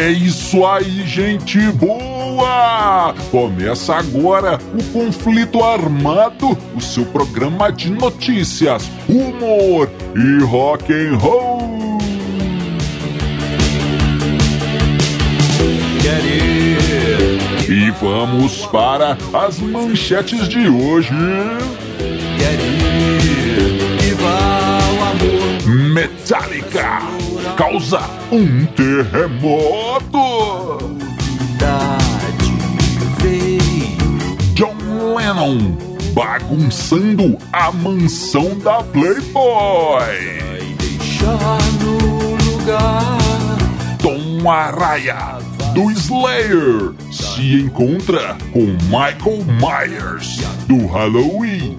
É isso aí, gente boa! Começa agora o Conflito Armado, o seu programa de notícias, humor e rock and roll. E vamos para as manchetes de hoje. Metallica causa um terremoto. John Lennon bagunçando a mansão da Playboy. Tom Araya do Slayer se encontra com Michael Myers do Halloween.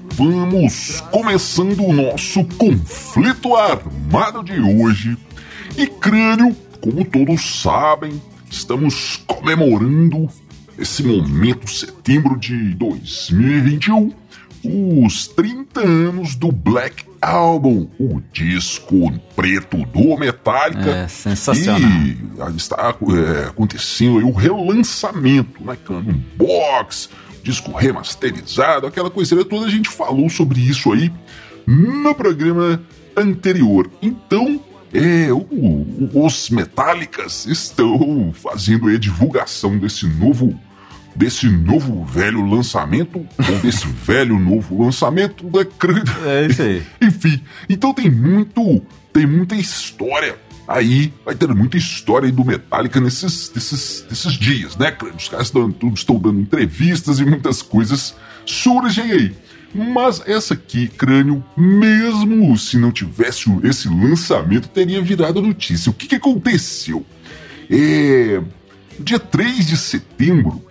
Vamos começando o nosso conflito armado de hoje. E crânio, como todos sabem, estamos comemorando esse momento, setembro de 2021, os 30 anos do Black Album, o disco preto do Metallica. É, sensacional. E está é, acontecendo o relançamento, né? Um box, disco remasterizado, aquela coisa toda. A gente falou sobre isso aí no programa anterior. Então, é, o, o, os Metallicas estão fazendo a divulgação desse novo desse novo velho lançamento, ou desse velho novo lançamento da É isso aí. Enfim, então tem muito, tem muita história aí, vai ter muita história aí do Metallica nesses, nesses, nesses dias, né, Os caras estão, estão dando entrevistas e muitas coisas surgem aí. Mas essa aqui, Crânio, mesmo se não tivesse esse lançamento, teria virado notícia. O que, que aconteceu? É, dia 3 de setembro,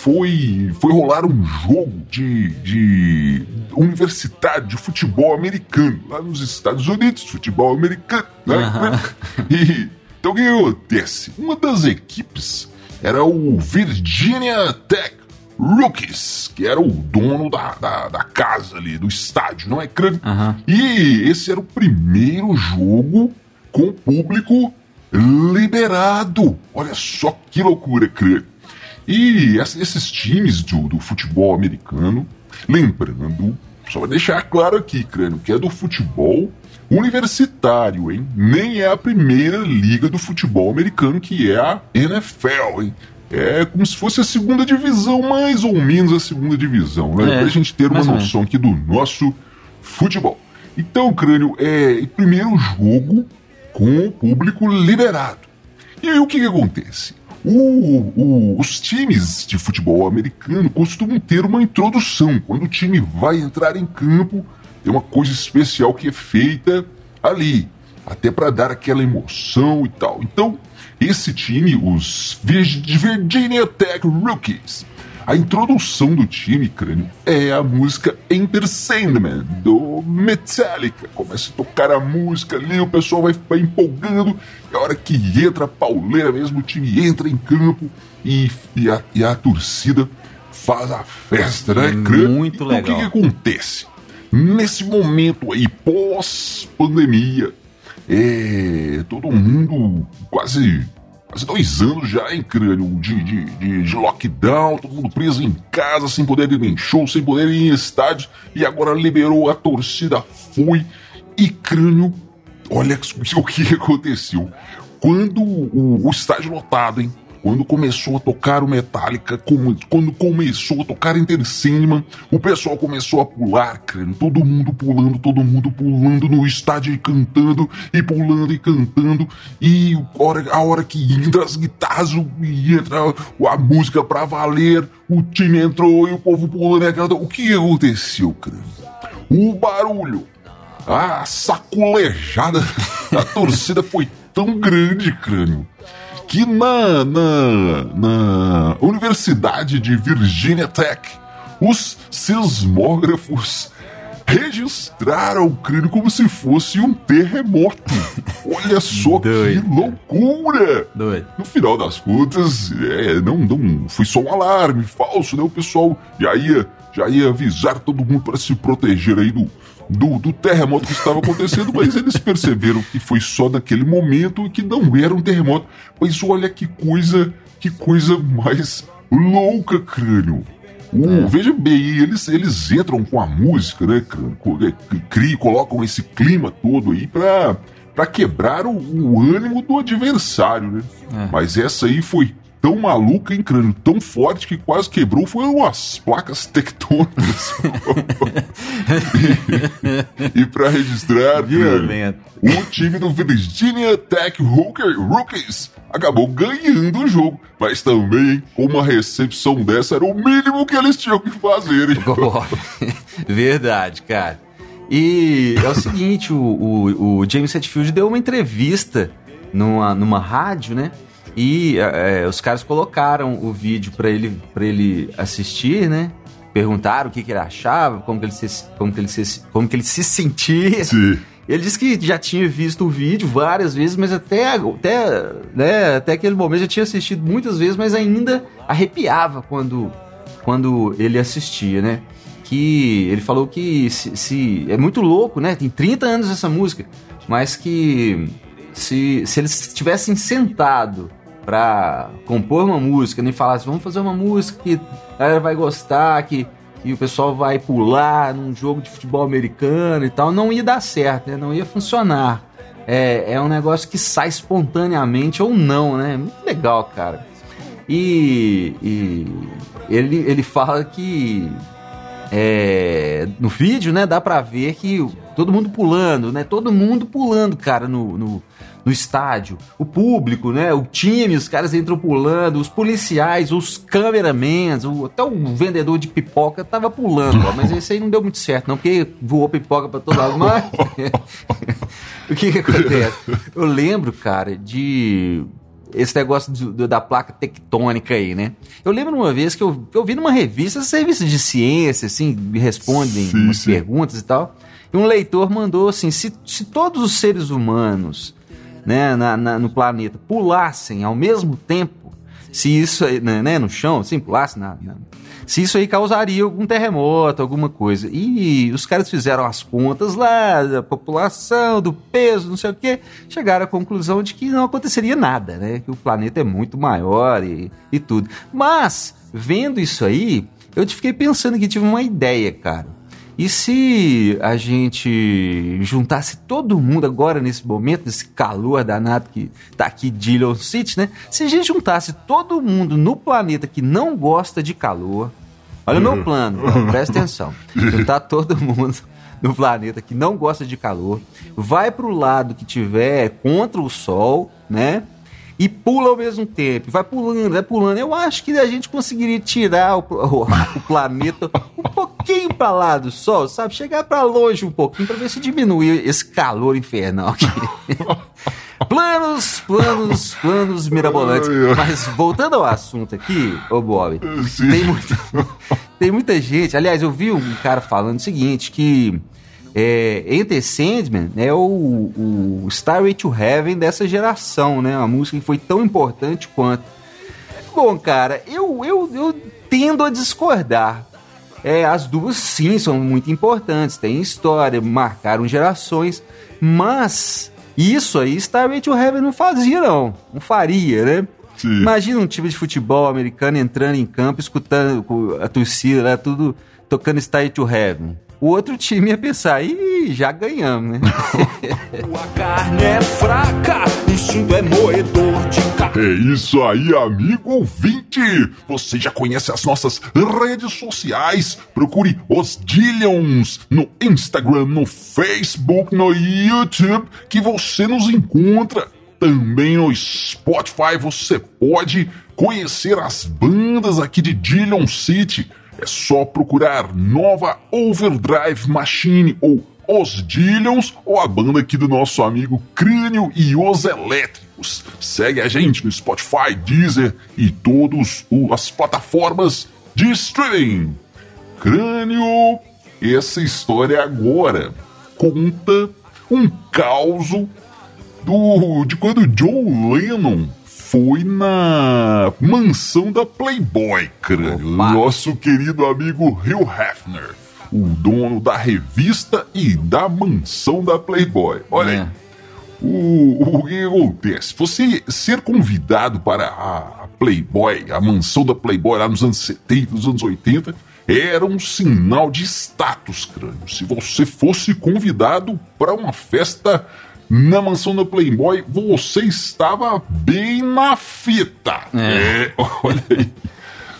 foi, foi rolar um jogo de, de universitário de futebol americano lá nos Estados Unidos, futebol americano. Né? Uhum. E, então o que acontece? Uma das equipes era o Virginia Tech Rookies, que era o dono da, da, da casa ali, do estádio, não é crânio? Uhum. E esse era o primeiro jogo com público liberado. Olha só que loucura, crânio. E esses times do, do futebol americano, lembrando, só vai deixar claro aqui, crânio, que é do futebol universitário, hein? Nem é a primeira liga do futebol americano, que é a NFL, hein? É como se fosse a segunda divisão, mais ou menos a segunda divisão, né? É, pra gente ter uma noção aqui do nosso futebol. Então, crânio, é primeiro jogo com o público liberado. E aí o que, que acontece? O- o- os times de futebol americano costumam ter uma introdução. Quando o time vai entrar em campo, tem uma coisa especial que é feita ali, até para dar aquela emoção e tal. Então, esse time, os Vir- Virginia Tech Rookies, a introdução do time, crânio, é a música Enter Sandman, do Metallica. Começa a tocar a música ali, o pessoal vai, vai empolgando, e a hora que entra a pauleira mesmo, o time entra em campo e, e, a, e a torcida faz a festa, né, crânio? Muito então, legal. O que, que acontece? Nesse momento aí, pós-pandemia, é, todo mundo quase quase dois anos já em crânio de, de, de, de lockdown, todo mundo preso em casa, sem poder ir em show, sem poder ir em estádio, e agora liberou a torcida, foi, e crânio, olha o que aconteceu. Quando o, o estádio lotado, hein? Quando começou a tocar o Metallica, quando começou a tocar Enter Sandman, o pessoal começou a pular, crânio. Todo mundo pulando, todo mundo pulando no estádio e cantando, e pulando e cantando. E a hora, que entra as guitarras e entra a música pra valer, o time entrou e o povo pulando e aquela. O que aconteceu, crânio? O barulho a sacolejada da torcida foi tão grande, crânio, que na, na, na Universidade de Virginia Tech, os sismógrafos registraram o crânio como se fosse um terremoto. Olha só Doido. que loucura! Doido. No final das contas, é, não, não foi só um alarme falso, né? O pessoal já ia, já ia avisar todo mundo para se proteger aí do, do, do terremoto que estava acontecendo, mas eles perceberam que foi só naquele momento e que não era um terremoto. Mas olha que coisa, que coisa mais louca, crânio. Uh, Veja bem, eles, eles entram com a música, né, é, cri- colocam esse clima todo aí pra, pra quebrar o, o ânimo do adversário, né? Mas essa aí foi tão maluca, hein, crânio? Tão forte que quase quebrou foram as placas tectônicas. e, e pra registrar, o time do Virginia Tech Hooker Rookies acabou ganhando o jogo. Mas também, com uma recepção dessa, era o mínimo que eles tinham que fazer. Verdade, cara. E é o seguinte, o, o, o James Hetfield deu uma entrevista numa, numa rádio, né? E é, os caras colocaram o vídeo pra ele, pra ele assistir, né? Perguntaram o que, que ele achava, como que ele se, como que ele se, como que ele se sentia. Sim. Ele disse que já tinha visto o vídeo várias vezes, mas até, até, né, até aquele momento já tinha assistido muitas vezes, mas ainda arrepiava quando, quando ele assistia, né? Que ele falou que se, se- é muito louco, né? Tem 30 anos essa música, mas que se, se eles tivessem sentado pra compor uma música, nem falasse, vamos fazer uma música que a galera vai gostar, que, que o pessoal vai pular num jogo de futebol americano e tal, não ia dar certo, né? Não ia funcionar. É, é um negócio que sai espontaneamente ou não, né? Muito legal, cara. E, e ele, ele fala que é, no vídeo, né, dá pra ver que todo mundo pulando, né? Todo mundo pulando, cara, no, no, no estádio. O público, né? O time, os caras entram pulando, os policiais, os cameramans, o, até o vendedor de pipoca tava pulando, ó, mas esse aí não deu muito certo, não, porque voou pipoca pra todo lado, mas... o que que acontece? Eu lembro, cara, de esse negócio do- da placa tectônica aí, né? Eu lembro uma vez que eu, eu vi numa revista, revistas de ciência, assim, me respondem Sim, umas sim. perguntas e tal. E um leitor mandou assim: se, se todos os seres humanos né, na- na- no planeta pulassem ao mesmo tempo, se isso aí, né, né, no chão, assim, pulasse na, na- se isso aí causaria algum terremoto, alguma coisa. E os caras fizeram as contas lá, da população, do peso, não sei o quê, chegaram à conclusão de que não aconteceria nada, né? Que o planeta é muito maior e, e tudo. Mas, vendo isso aí, eu fiquei pensando que tive uma ideia, cara. E se a gente juntasse todo mundo agora nesse momento, nesse calor danado que tá aqui de Dillon City, né? Se a gente juntasse todo mundo no planeta que não gosta de calor, olha o meu plano, ó, presta atenção. Juntar todo mundo no planeta que não gosta de calor, vai pro lado que tiver contra o sol, né? E pula ao mesmo tempo, vai pulando, vai pulando. Eu acho que a gente conseguiria tirar o, o- o planeta um pouquinho para lá do Sol, sabe? Chegar para longe um pouquinho para ver se diminui esse calor infernal aqui. planos, planos, planos mirabolantes. Mas voltando ao assunto aqui, ô Bob, Sim. tem muita, tem muita gente. Aliás, eu vi um cara falando o seguinte: que é, Enter Sandman é o, o Starway to Heaven dessa geração, né? Uma música que foi tão importante quanto. Bom, cara, eu, eu, eu tendo a discordar. É, as duas sim são muito importantes, têm história, marcaram gerações, mas isso aí Starway to Heaven não fazia não, não faria, né? Sim. Imagina um time de futebol americano entrando em campo, escutando a torcida lá, tudo tocando Starway to Heaven. O outro time ia pensar, ih, já ganhamos, né? A carne é fraca, instinto é moedor de carne. É isso aí, amigo ouvinte! Você já conhece as nossas redes sociais? Procure os Dillions no Instagram, no Facebook, no YouTube, que você nos encontra. Também no Spotify você pode conhecer as bandas aqui de Dillion City. É só procurar Nova Overdrive Machine ou Os Dillions ou a banda aqui do nosso amigo Crânio e os Elétricos. Segue a gente no Spotify, Deezer e todas as plataformas de streaming. Crânio, essa história agora conta um caos do de quando John Lennon foi na mansão da Playboy, crânio. Nosso querido amigo Hugh Hefner, o dono da revista e da mansão da Playboy. Olha aí. É. O, o que acontece? Você ser convidado para a, a Playboy, a mansão da Playboy lá nos anos 70, nos anos 80, era um sinal de status, crânio. Se você fosse convidado para uma festa na mansão da Playboy, você estava bem na fita. É. É, olha aí.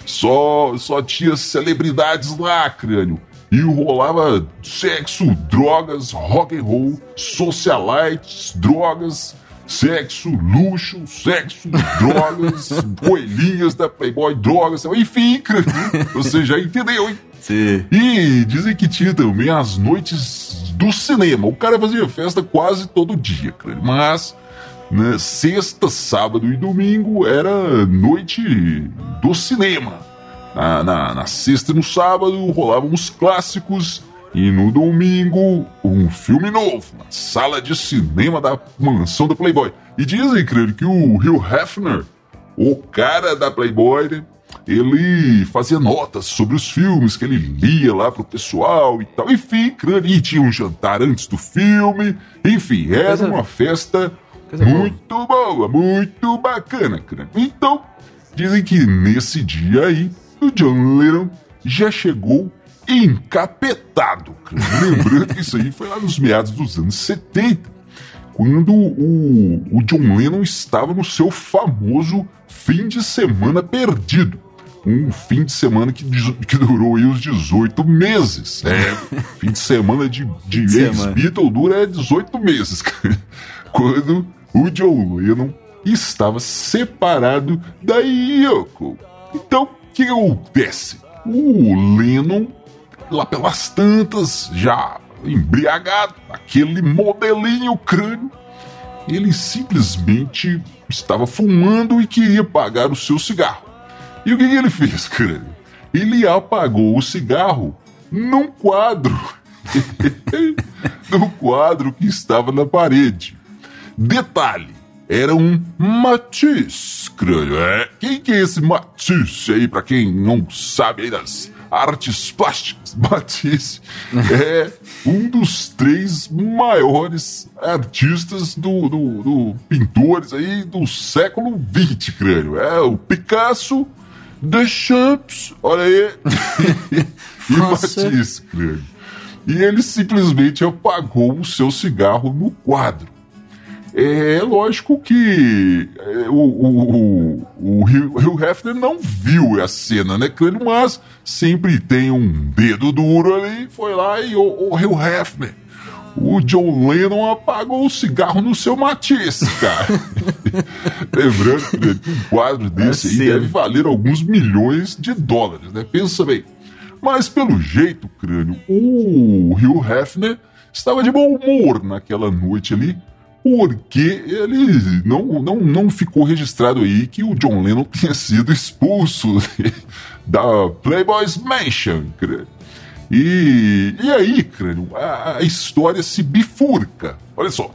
Só, só tinha celebridades lá, crânio. E rolava sexo, drogas, rock and roll, socialites, drogas, sexo, luxo, sexo, drogas, coelhinhas da Playboy, drogas, enfim, crânio. Você já entendeu, hein? Sim. E dizem que tinha também as noites do cinema. O cara fazia festa quase todo dia. Mas né, sexta, sábado e domingo era noite do cinema. Na, na, na sexta e no sábado rolavam os clássicos. E no domingo, um filme novo, na sala de cinema da mansão da Playboy. E dizem, crânio, que o Hugh Hefner, o cara da Playboy, né? Ele fazia notas sobre os filmes que ele lia lá pro pessoal e tal. Enfim, e tinha um jantar antes do filme. Enfim, era Coisa- uma festa boa. muito boa, muito bacana, crânio. Então, dizem que nesse dia aí, o John Lennon já chegou encapetado. Lembrando que isso aí foi lá nos meados dos anos 70 quando o, o John Lennon estava no seu famoso fim de semana perdido. Um fim de semana que, que durou aí uns 18 meses. É, fim de semana de, de de ex-Beatle dura 18 meses. Quando o John Lennon estava separado da Yoko. Então, o que, que acontece? O Lennon lá pelas tantas, já embriagado, aquele modelinho crânio, ele simplesmente estava fumando e queria pagar o seu cigarro. E o que, que ele fez, crânio? Ele apagou o cigarro num quadro. num quadro que estava na parede. Detalhe, era um Matisse, crânio. É. Quem que é esse Matisse aí, pra quem não sabe aí das artes plásticas? Matisse é um dos três maiores artistas do, do, do pintores aí do século XX, crânio. É o Picasso, Deschamps, olha aí, e. Matisse, crânio. E ele simplesmente apagou o seu cigarro no quadro. É lógico que é, o, o, o, o Hugh Hefner não viu a cena, né, crânio? Mas sempre tem um dedo duro ali, foi lá e o, o Hugh Hefner. O John Lennon apagou o cigarro no seu Matisse, cara. Lembrando que um quadro desse aí sério. deve valer alguns milhões de dólares, né? Pensa bem. Mas pelo jeito, crânio, o Hugh Hefner estava de bom humor naquela noite ali, porque ele não, não, não ficou registrado aí que o John Lennon tinha sido expulso da Playboy's Mansion. E, e aí, crânio, a, a história se bifurca. Olha só.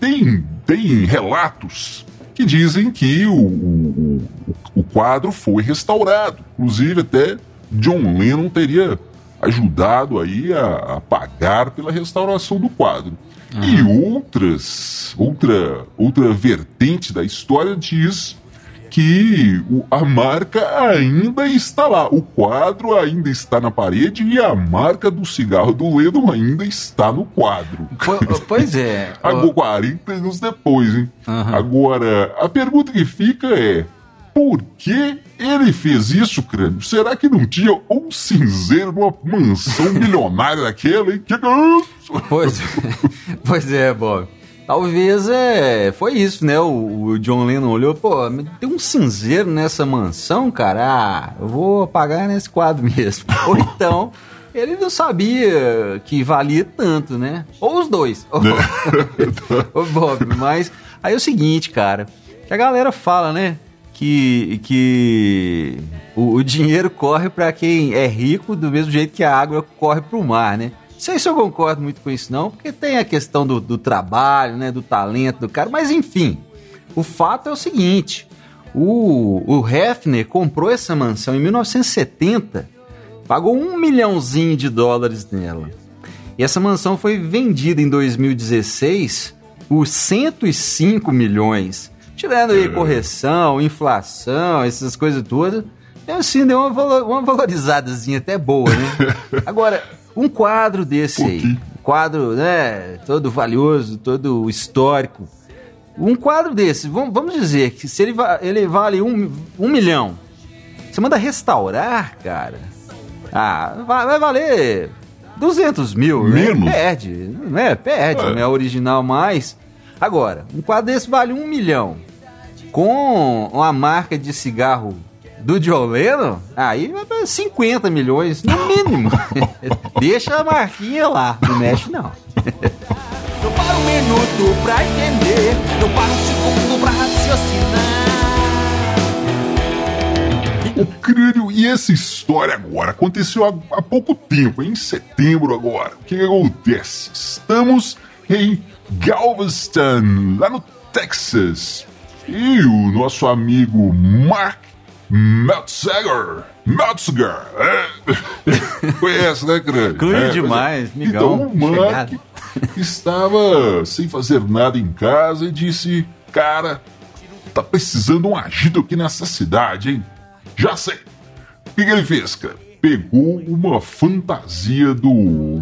Tem, tem relatos que dizem que o, o, o- o quadro foi restaurado. Inclusive, até John Lennon teria ajudado aí a, a pagar pela restauração do quadro. E outras, outra, outra vertente da história diz que a marca ainda está lá. O quadro ainda está na parede e a marca do cigarro do Lennon ainda está no quadro. Po- Pois é. Agora, 40 anos depois, hein? Aham. Agora, a pergunta que fica é: por que ele fez isso, crânio? Será que não tinha um cinzeiro numa mansão milionária daquela, hein? Que que é isso? Pois, pois é, Bob. Talvez é, foi isso, né? O, o John Lennon olhou, pô, tem um cinzeiro nessa mansão, cara. Ah, eu vou apagar nesse quadro mesmo. Ou então, ele não sabia que valia tanto, né? Ou os dois. Ô, Bob, mas aí é o seguinte, cara, que a galera fala, né? Que, que o, o dinheiro corre para quem é rico do mesmo jeito que a água corre pro mar, né? Não sei se eu concordo muito com isso, não, porque tem a questão do, do trabalho, né? Do talento do cara, mas enfim, o fato é o seguinte: o, o Hefner comprou essa mansão em 1970, pagou um milhãozinho de dólares nela. E essa mansão foi vendida em 2016 por 105 milhões. Tirando aí correção, inflação, essas coisas todas, é assim, deu uma, valo- uma valorizadazinha até boa, né? Agora, um quadro desse aí, um quadro, né, todo valioso, todo histórico, um quadro desse, vamos, dizer que se ele, va- ele vale um, um milhão, você manda restaurar, cara, ah, vai, valer 200 mil, né? Menos? Perde, né? Perde, É. não é original mais. Agora, um quadro desse vale um milhão. Com uma marca de cigarro do John Lennon, aí vai pra 50 milhões, no mínimo. Deixa a marquinha lá, não mexe não. Não para um minuto pra entender, não para um segundo pra raciocinar. O crânio, e essa história agora aconteceu há, há pouco tempo, em setembro agora. O que, que acontece? Estamos em Galveston, lá no Texas. E o nosso amigo Mark Meltzeger. Meltzeger. É. Conhece, né, crânio? Crânio É, demais, pois é. Então o Mark estava sem fazer nada em casa e disse: Cara, tá precisando um agito aqui nessa cidade, hein? Já sei. O que, que ele fez, cara? Pegou uma fantasia do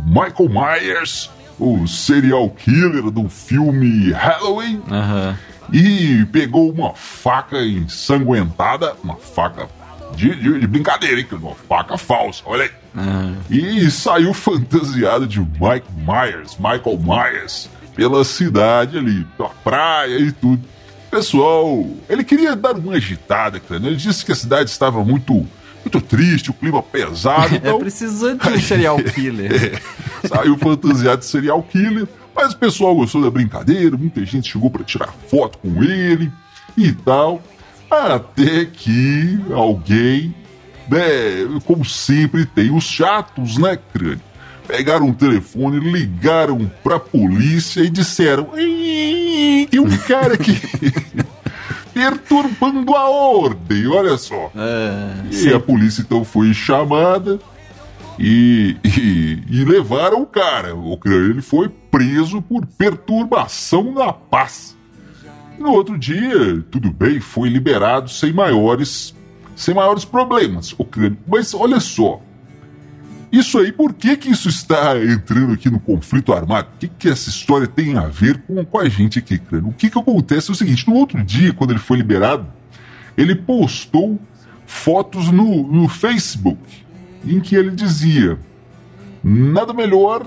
Michael Myers, o serial killer do filme Halloween, Aham. E pegou uma faca ensanguentada, uma faca de, de- de brincadeira, hein? Uma faca falsa, olha aí. aham. E saiu fantasiado de Mike Myers, Michael Myers, pela cidade ali, pela praia e tudo. Pessoal, ele queria dar uma agitada, cara. né? Ele disse que a cidade estava muito, muito triste, o clima pesado. É Então, precisando de um serial killer. saiu fantasiado de serial killer. Mas o pessoal gostou da brincadeira, muita gente chegou para tirar foto com ele e tal. Até que alguém, né, como sempre tem os chatos, né, crânio? Pegaram o telefone, ligaram pra polícia e disseram: "Ih, tem um cara aqui perturbando a ordem, olha só. É, E a polícia então foi chamada e, e, e levaram o cara. Ele foi preso por perturbação da paz. No outro dia, tudo bem, foi liberado sem maiores, sem maiores problemas. Mas olha só. Isso aí, por que que isso está entrando aqui no conflito armado? O que que essa história tem a ver com, com a gente aqui, crânio? O que que acontece é o seguinte, no outro dia, quando ele foi liberado, ele postou fotos no, no Facebook em que ele dizia: nada melhor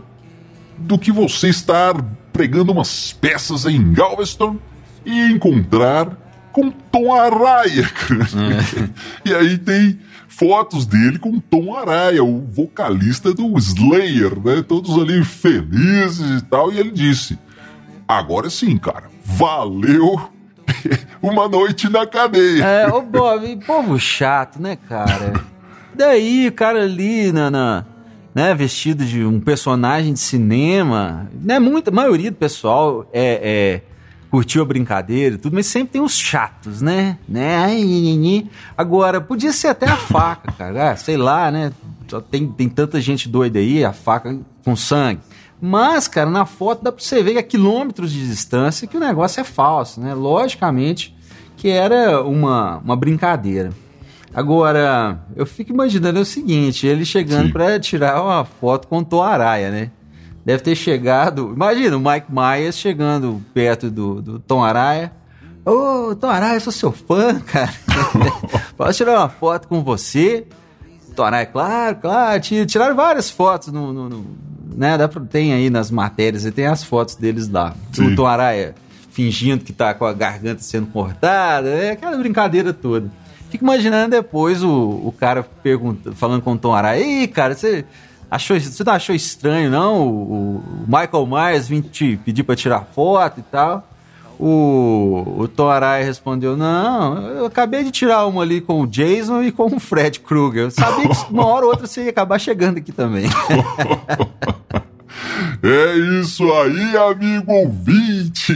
do que você estar pregando umas peças em Galveston e encontrar com Tom Araya. cara." e aí tem fotos dele com Tom Araya, o vocalista do Slayer, né? Todos ali felizes e tal. E ele disse: agora sim, cara, valeu uma noite na cadeia. É, ô Bob, povo chato, né, cara? Daí, o cara ali na, né, vestido de um personagem de cinema, né, muita a maioria do pessoal é, é, curtiu a brincadeira e tudo, mas sempre tem os chatos, né? né? Agora, podia ser até a faca, cara, ah, sei lá, né? Só tem, tem tanta gente doida aí, a faca com sangue. Mas, cara, na foto dá pra você ver que a quilômetros de distância que o negócio é falso, né? Logicamente que era uma, uma brincadeira. Agora, eu fico imaginando o seguinte, ele chegando pra tirar uma foto com o Tom Araya, né? Deve ter chegado. Imagina o Mike Myers chegando perto do, do Tom Araya. Ô, Tom Araya, eu sou seu fã, cara. Posso tirar uma foto com você? Tom Araya, claro, claro. Tira- Tiraram várias fotos no. no- no- né? Dá pra- tem aí nas matérias, e tem as fotos deles lá. Sim. O Tom Araya fingindo que tá com a garganta sendo cortada, é aquela brincadeira toda. Fico imaginando depois o, o cara pergunta, falando com o Tom Araya, Ei, cara, você Achou, você não achou estranho, não? O, Michael Myers vir te pedir pra tirar foto e tal. O, o Tom Araya respondeu: Não, eu acabei de tirar uma ali com o Jason e com o Fred Krueger. Eu sabia que uma hora ou outra você ia acabar chegando aqui também. É isso aí, amigo ouvinte!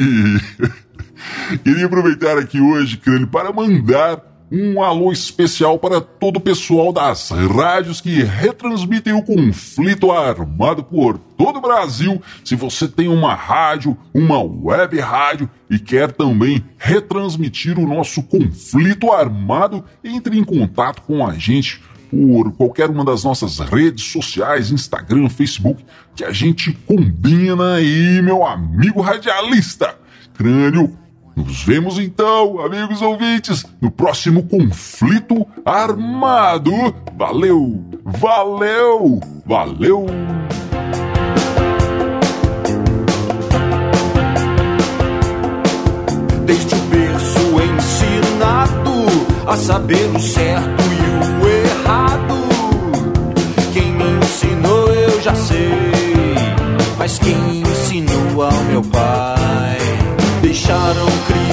Queria aproveitar aqui hoje, Crânio, para mandar um alô especial para todo o pessoal das rádios que retransmitem o conflito armado por todo o Brasil. Se você tem uma rádio, uma web rádio e quer também retransmitir o nosso conflito armado, entre em contato com a gente por qualquer uma das nossas redes sociais, Instagram, Facebook, que a gente combina aí, meu amigo radialista. Crânio nos vemos então, amigos ouvintes, no próximo conflito armado. Valeu, valeu, valeu. Desde o berço ensinado a saber o certo e o errado. Quem me ensinou eu já sei, mas quem ensinou ao meu pai? Deixaram crianças